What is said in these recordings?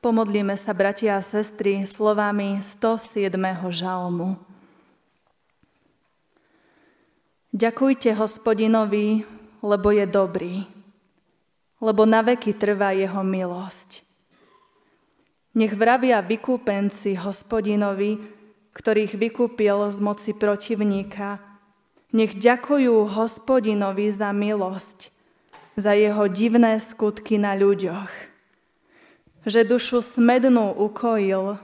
Pomodlíme sa, bratia a sestry, slovami 107. žalmu. Ďakujte hospodinovi, lebo je dobrý, lebo na veky trvá jeho milosť. Nech vravia vykúpenci hospodinovi, ktorých vykúpil z moci protivníka. Nech ďakujú hospodinovi za milosť, za jeho divné skutky na ľuďoch že dušu smednú ukojil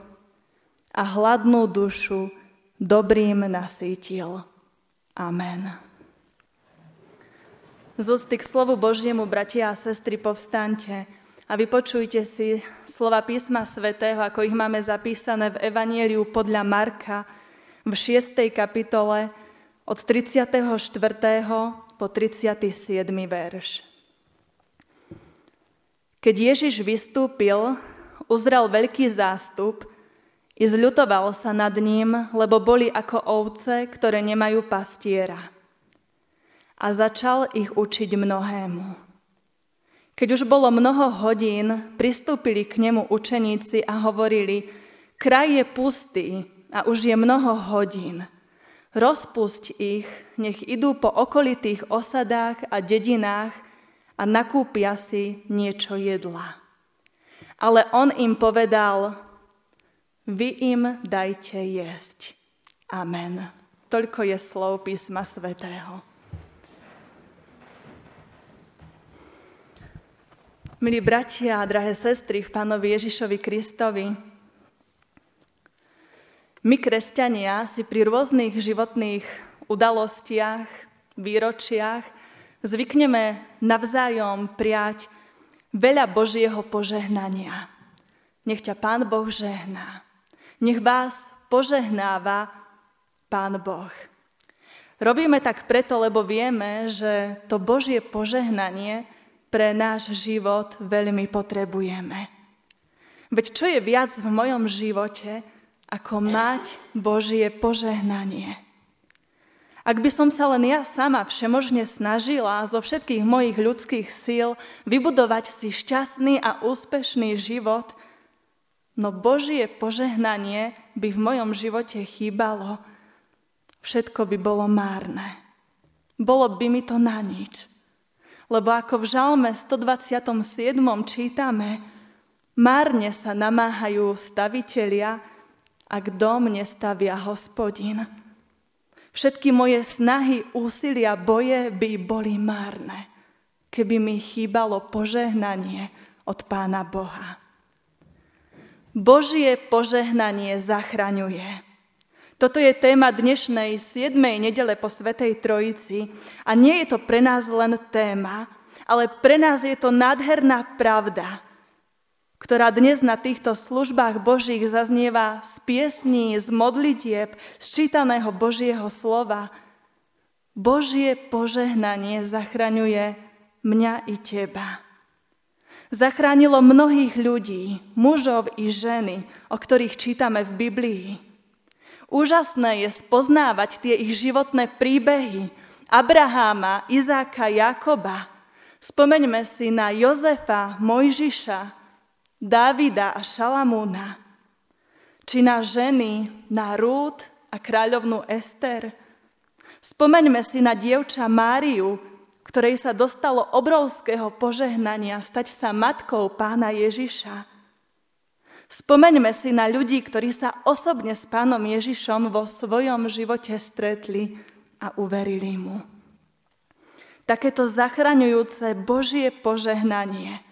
a hladnú dušu dobrým nasýtil. Amen. Z ústy k slovu Božiemu, bratia a sestry, povstaňte a vypočujte si slova písma svätého, ako ich máme zapísané v Evanieliu podľa Marka v 6. kapitole od 34. po 37. verš. Keď Ježiš vystúpil, uzrel veľký zástup i zľutoval sa nad ním, lebo boli ako ovce, ktoré nemajú pastiera. A začal ich učiť mnohému. Keď už bolo mnoho hodín, pristúpili k nemu učeníci a hovorili, kraj je pustý a už je mnoho hodín. Rozpusť ich, nech idú po okolitých osadách a dedinách a nakúpia si niečo jedla. Ale on im povedal, vy im dajte jesť. Amen. Toľko je slov písma svätého. Milí bratia a drahé sestry v Pánovi Ježišovi Kristovi, my, kresťania, si pri rôznych životných udalostiach, výročiach zvykneme navzájom prijať veľa Božieho požehnania. Nech ťa Pán Boh žehná. Nech vás požehnáva Pán Boh. Robíme tak preto, lebo vieme, že to Božie požehnanie pre náš život veľmi potrebujeme. Veď čo je viac v mojom živote, ako mať Božie požehnanie? Ak by som sa len ja sama všemožne snažila zo všetkých mojich ľudských síl vybudovať si šťastný a úspešný život, no Božie požehnanie by v mojom živote chýbalo, všetko by bolo márne. Bolo by mi to na nič. Lebo ako v žalme 127. čítame, márne sa namáhajú stavitelia, ak dom nestavia hospodin. Všetky moje snahy, úsilia, boje by boli márne, keby mi chýbalo požehnanie od Pána Boha. Božie požehnanie zachraňuje. Toto je téma dnešnej 7. nedele po Svetej Trojici a nie je to pre nás len téma, ale pre nás je to nádherná pravda, ktorá dnes na týchto službách Božích zaznieva z piesní, z modlitieb, z čítaného Božieho slova. Božie požehnanie zachraňuje mňa i teba. Zachránilo mnohých ľudí, mužov i ženy, o ktorých čítame v Biblii. Úžasné je spoznávať tie ich životné príbehy Abraháma, Izáka, Jakoba. Spomeňme si na Jozefa, Mojžiša, Dávida a Šalamúna, či na ženy, na Rúd a kráľovnú Ester. Spomeňme si na dievča Máriu, ktorej sa dostalo obrovského požehnania stať sa matkou pána Ježiša. Spomeňme si na ľudí, ktorí sa osobne s pánom Ježišom vo svojom živote stretli a uverili mu. Takéto zachraňujúce Božie požehnanie –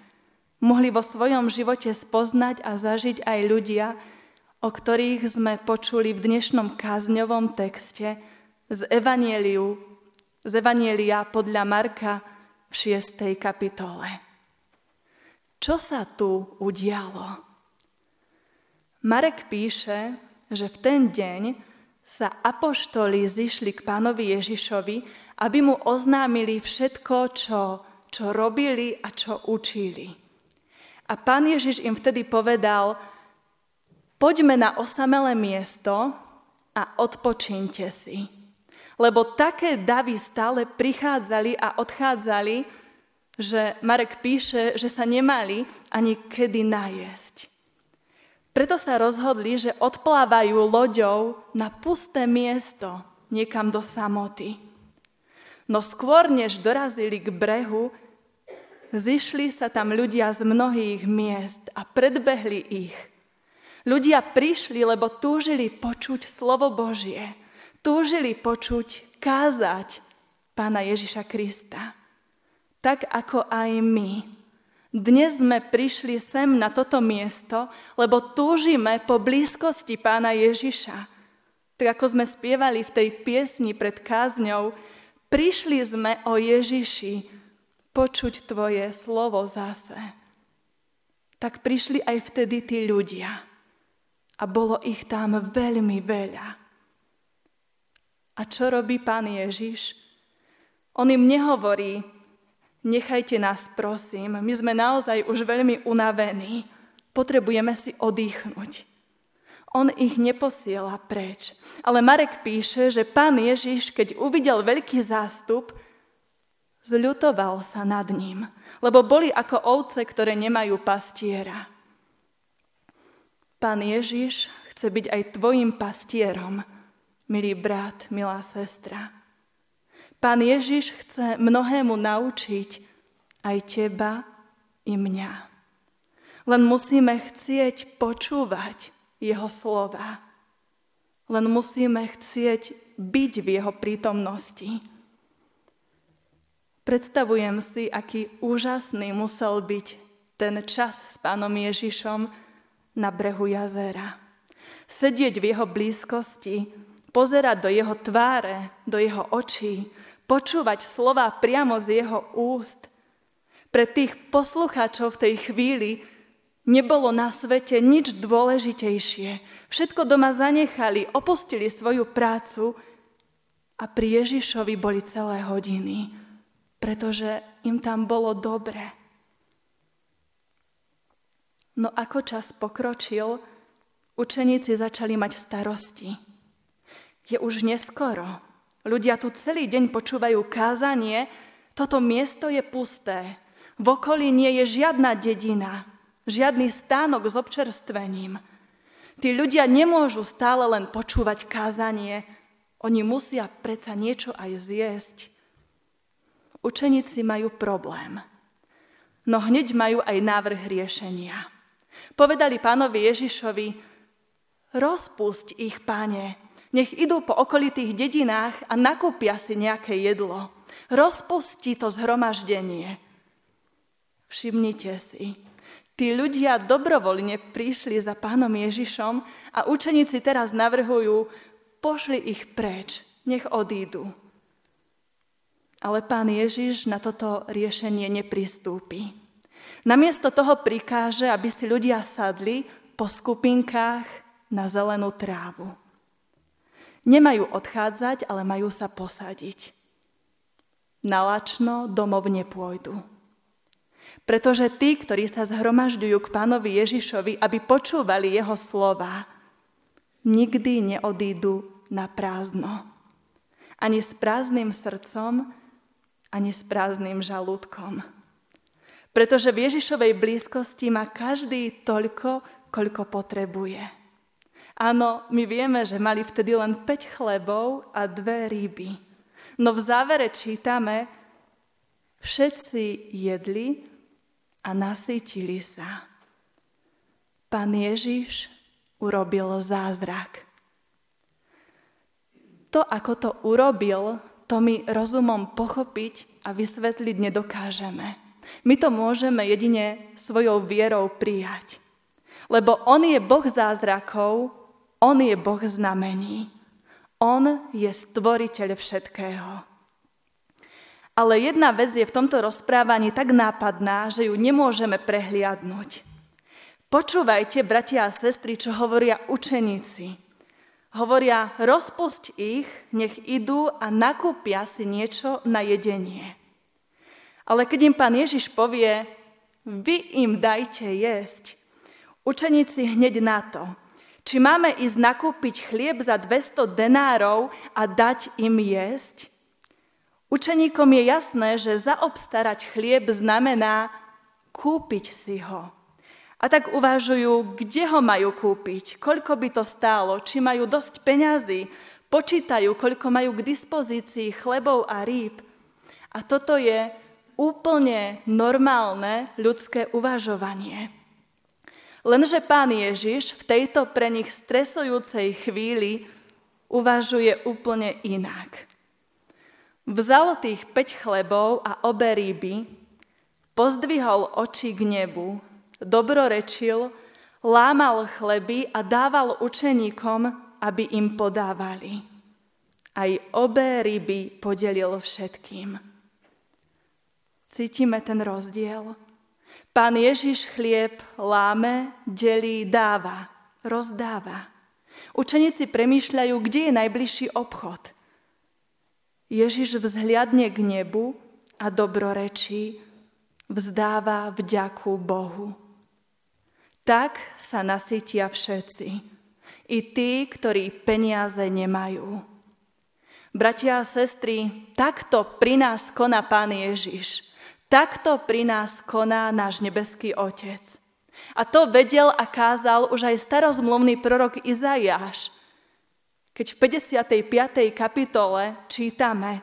mohli vo svojom živote spoznať a zažiť aj ľudia, o ktorých sme počuli v dnešnom kázňovom texte z Evanieliu, z Evanielia podľa Marka v 6. kapitole. Čo sa tu udialo? Marek píše, že v ten deň sa apoštoli zišli k pánovi Ježišovi, aby mu oznámili všetko, čo, čo robili a čo učili. A pán Ježiš im vtedy povedal, poďme na osamelé miesto a odpočíňte si. Lebo také davy stále prichádzali a odchádzali, že Marek píše, že sa nemali ani kedy najesť. Preto sa rozhodli, že odplávajú loďou na pusté miesto, niekam do samoty. No skôr, než dorazili k brehu, zišli sa tam ľudia z mnohých miest a predbehli ich. Ľudia prišli, lebo túžili počuť slovo Božie. Túžili počuť, kázať Pána Ježiša Krista. Tak ako aj my dnes sme prišli sem na toto miesto, lebo túžime po blízkosti pána Ježiša. Tak ako sme spievali v tej piesni pred kázňou, prišli sme o Ježiši počuť tvoje slovo zase. Tak prišli aj vtedy tí ľudia. A bolo ich tam veľmi veľa. A čo robí pán Ježiš? On im nehovorí, Nechajte nás, prosím. My sme naozaj už veľmi unavení. Potrebujeme si odýchnuť. On ich neposiela preč. Ale Marek píše, že pán Ježiš, keď uvidel veľký zástup, zľutoval sa nad ním, lebo boli ako ovce, ktoré nemajú pastiera. Pán Ježiš chce byť aj tvojim pastierom, milý brat, milá sestra. Pán Ježiš chce mnohému naučiť aj teba i mňa. Len musíme chcieť počúvať jeho slova. Len musíme chcieť byť v jeho prítomnosti. Predstavujem si, aký úžasný musel byť ten čas s pánom Ježišom na brehu jazera. Sedieť v jeho blízkosti, pozerať do jeho tváre, do jeho očí, počúvať slova priamo z jeho úst. Pre tých poslucháčov v tej chvíli nebolo na svete nič dôležitejšie. Všetko doma zanechali, opustili svoju prácu a pri Ježišovi boli celé hodiny, pretože im tam bolo dobre. No ako čas pokročil, učeníci začali mať starosti. Je už neskoro, Ľudia tu celý deň počúvajú kázanie, toto miesto je pusté. V okolí nie je žiadna dedina, žiadny stánok s občerstvením. Tí ľudia nemôžu stále len počúvať kázanie, oni musia predsa niečo aj zjesť. Učeníci majú problém. No hneď majú aj návrh riešenia. Povedali pánovi Ježišovi, rozpusť ich, páne, nech idú po okolitých dedinách a nakúpia si nejaké jedlo. Rozpustí to zhromaždenie. Všimnite si, tí ľudia dobrovoľne prišli za pánom Ježišom a učeníci teraz navrhujú, pošli ich preč, nech odídu. Ale pán Ježiš na toto riešenie nepristúpi. Namiesto toho prikáže, aby si ľudia sadli po skupinkách na zelenú trávu. Nemajú odchádzať, ale majú sa posadiť. Na domov nepôjdu. Pretože tí, ktorí sa zhromažďujú k pánovi Ježišovi, aby počúvali jeho slova, nikdy neodídu na prázdno. Ani s prázdnym srdcom, ani s prázdnym žalúdkom. Pretože v Ježišovej blízkosti má každý toľko, koľko potrebuje. Áno, my vieme, že mali vtedy len 5 chlebov a dve ryby. No v závere čítame, všetci jedli a nasýtili sa. Pán Ježiš urobil zázrak. To, ako to urobil, to my rozumom pochopiť a vysvetliť nedokážeme. My to môžeme jedine svojou vierou prijať. Lebo On je Boh zázrakov, on je Boh znamení. On je stvoriteľ všetkého. Ale jedna vec je v tomto rozprávaní tak nápadná, že ju nemôžeme prehliadnúť. Počúvajte, bratia a sestry, čo hovoria učeníci. Hovoria, rozpusť ich, nech idú a nakúpia si niečo na jedenie. Ale keď im pán Ježiš povie, vy im dajte jesť, učeníci hneď na to – či máme ísť nakúpiť chlieb za 200 denárov a dať im jesť? Učeníkom je jasné, že zaobstarať chlieb znamená kúpiť si ho. A tak uvažujú, kde ho majú kúpiť, koľko by to stálo, či majú dosť peňazí, počítajú, koľko majú k dispozícii chlebov a rýb. A toto je úplne normálne ľudské uvažovanie. Lenže pán Ježiš v tejto pre nich stresujúcej chvíli uvažuje úplne inak. Vzal tých 5 chlebov a obe ryby, pozdvihol oči k nebu, dobrorečil, lámal chleby a dával učeníkom, aby im podávali. Aj obe ryby podelil všetkým. Cítime ten rozdiel? Pán Ježiš chlieb láme, delí, dáva, rozdáva. Učeníci premýšľajú, kde je najbližší obchod. Ježiš vzhliadne k nebu a dobrorečí, vzdáva vďaku Bohu. Tak sa nasytia všetci, i tí, ktorí peniaze nemajú. Bratia a sestry, takto pri nás koná Pán Ježiš. Takto pri nás koná náš nebeský Otec. A to vedel a kázal už aj starozmluvný prorok Izaiáš. Keď v 55. kapitole čítame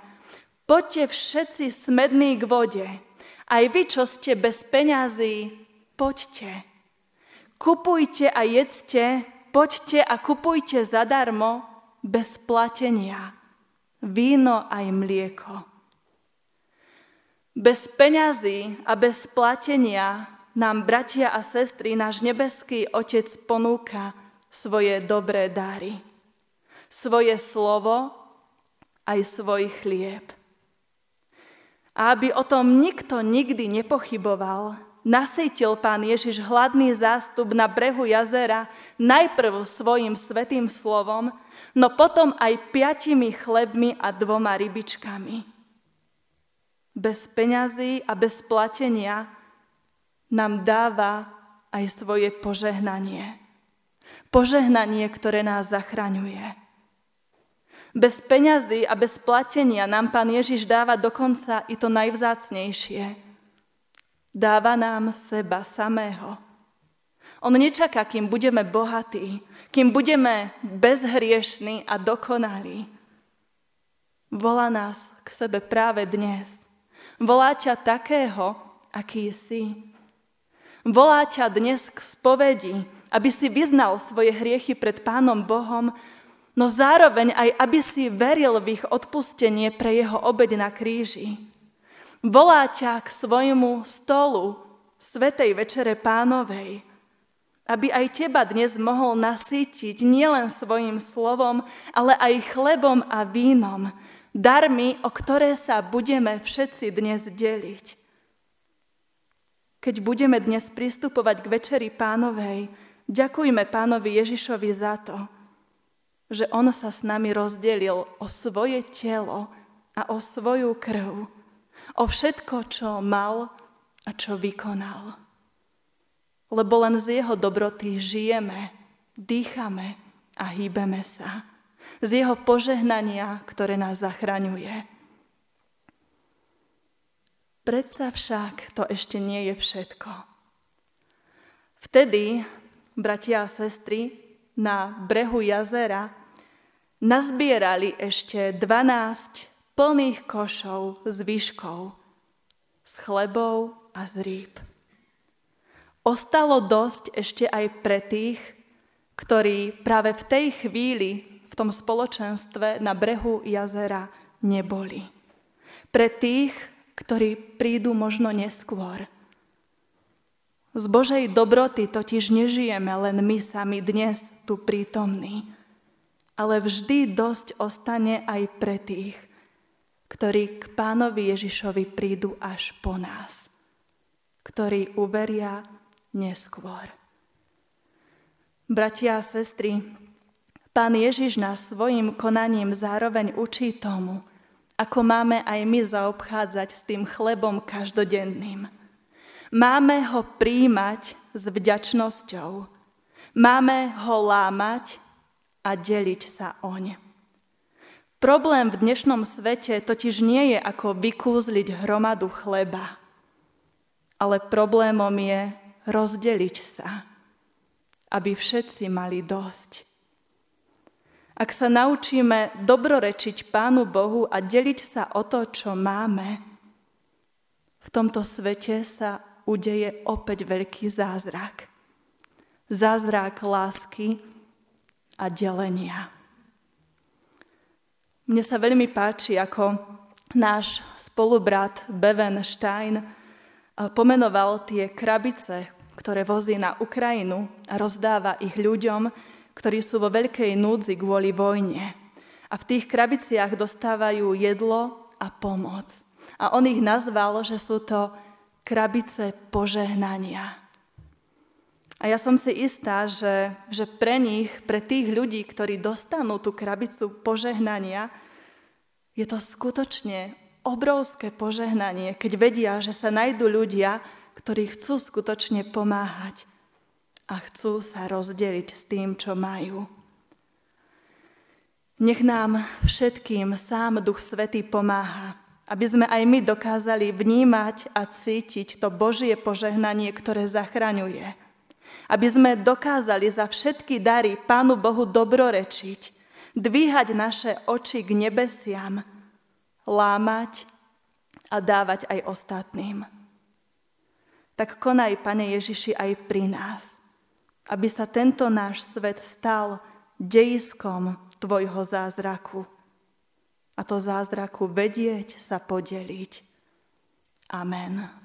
Poďte všetci smední k vode, aj vy, čo ste bez peňazí, poďte. Kupujte a jedzte, poďte a kupujte zadarmo, bez platenia, víno aj mlieko. Bez peňazí a bez platenia nám, bratia a sestry, náš nebeský Otec ponúka svoje dobré dary. Svoje slovo aj svoj chlieb. A aby o tom nikto nikdy nepochyboval, nasejtil pán Ježiš hladný zástup na brehu jazera najprv svojim svetým slovom, no potom aj piatimi chlebmi a dvoma rybičkami bez peňazí a bez platenia nám dáva aj svoje požehnanie. Požehnanie, ktoré nás zachraňuje. Bez peňazí a bez platenia nám Pán Ježiš dáva dokonca i to najvzácnejšie. Dáva nám seba samého. On nečaká, kým budeme bohatí, kým budeme bezhriešní a dokonalí. Volá nás k sebe práve dnes – Volá ťa takého, aký si. Volá ťa dnes k spovedi, aby si vyznal svoje hriechy pred Pánom Bohom, no zároveň aj aby si veril v ich odpustenie pre jeho obed na kríži. Volá ťa k svojmu stolu, Svetej Večere Pánovej, aby aj teba dnes mohol nasýtiť nielen svojim slovom, ale aj chlebom a vínom, darmi, o ktoré sa budeme všetci dnes deliť. Keď budeme dnes pristupovať k Večeri pánovej, ďakujme pánovi Ježišovi za to, že on sa s nami rozdelil o svoje telo a o svoju krv, o všetko, čo mal a čo vykonal. Lebo len z jeho dobroty žijeme, dýchame a hýbeme sa z jeho požehnania, ktoré nás zachraňuje. Predsa však to ešte nie je všetko. Vtedy, bratia a sestry, na brehu jazera nazbierali ešte 12 plných košov s výškou, s chlebou a z rýb. Ostalo dosť ešte aj pre tých, ktorí práve v tej chvíli v tom spoločenstve na brehu jazera neboli. Pre tých, ktorí prídu možno neskôr. Z Božej dobroty totiž nežijeme len my sami dnes tu prítomní, ale vždy dosť ostane aj pre tých, ktorí k pánovi Ježišovi prídu až po nás, ktorí uveria neskôr. Bratia a sestry, Pán Ježiš nás svojim konaním zároveň učí tomu, ako máme aj my zaobchádzať s tým chlebom každodenným. Máme ho príjmať s vďačnosťou. Máme ho lámať a deliť sa oň. Problém v dnešnom svete totiž nie je ako vykúzliť hromadu chleba, ale problémom je rozdeliť sa, aby všetci mali dosť. Ak sa naučíme dobrorečiť Pánu Bohu a deliť sa o to, čo máme, v tomto svete sa udeje opäť veľký zázrak. Zázrak lásky a delenia. Mne sa veľmi páči, ako náš spolubrat Beven Stein pomenoval tie krabice, ktoré vozí na Ukrajinu a rozdáva ich ľuďom, ktorí sú vo veľkej núdzi kvôli vojne. A v tých krabiciach dostávajú jedlo a pomoc. A on ich nazval, že sú to krabice požehnania. A ja som si istá, že, že pre nich, pre tých ľudí, ktorí dostanú tú krabicu požehnania, je to skutočne obrovské požehnanie, keď vedia, že sa najdú ľudia, ktorí chcú skutočne pomáhať a chcú sa rozdeliť s tým, čo majú. Nech nám všetkým sám Duch Svetý pomáha, aby sme aj my dokázali vnímať a cítiť to Božie požehnanie, ktoré zachraňuje. Aby sme dokázali za všetky dary Pánu Bohu dobrorečiť, dvíhať naše oči k nebesiam, lámať a dávať aj ostatným. Tak konaj, Pane Ježiši, aj pri nás – aby sa tento náš svet stal dejiskom Tvojho zázraku. A to zázraku vedieť sa podeliť. Amen.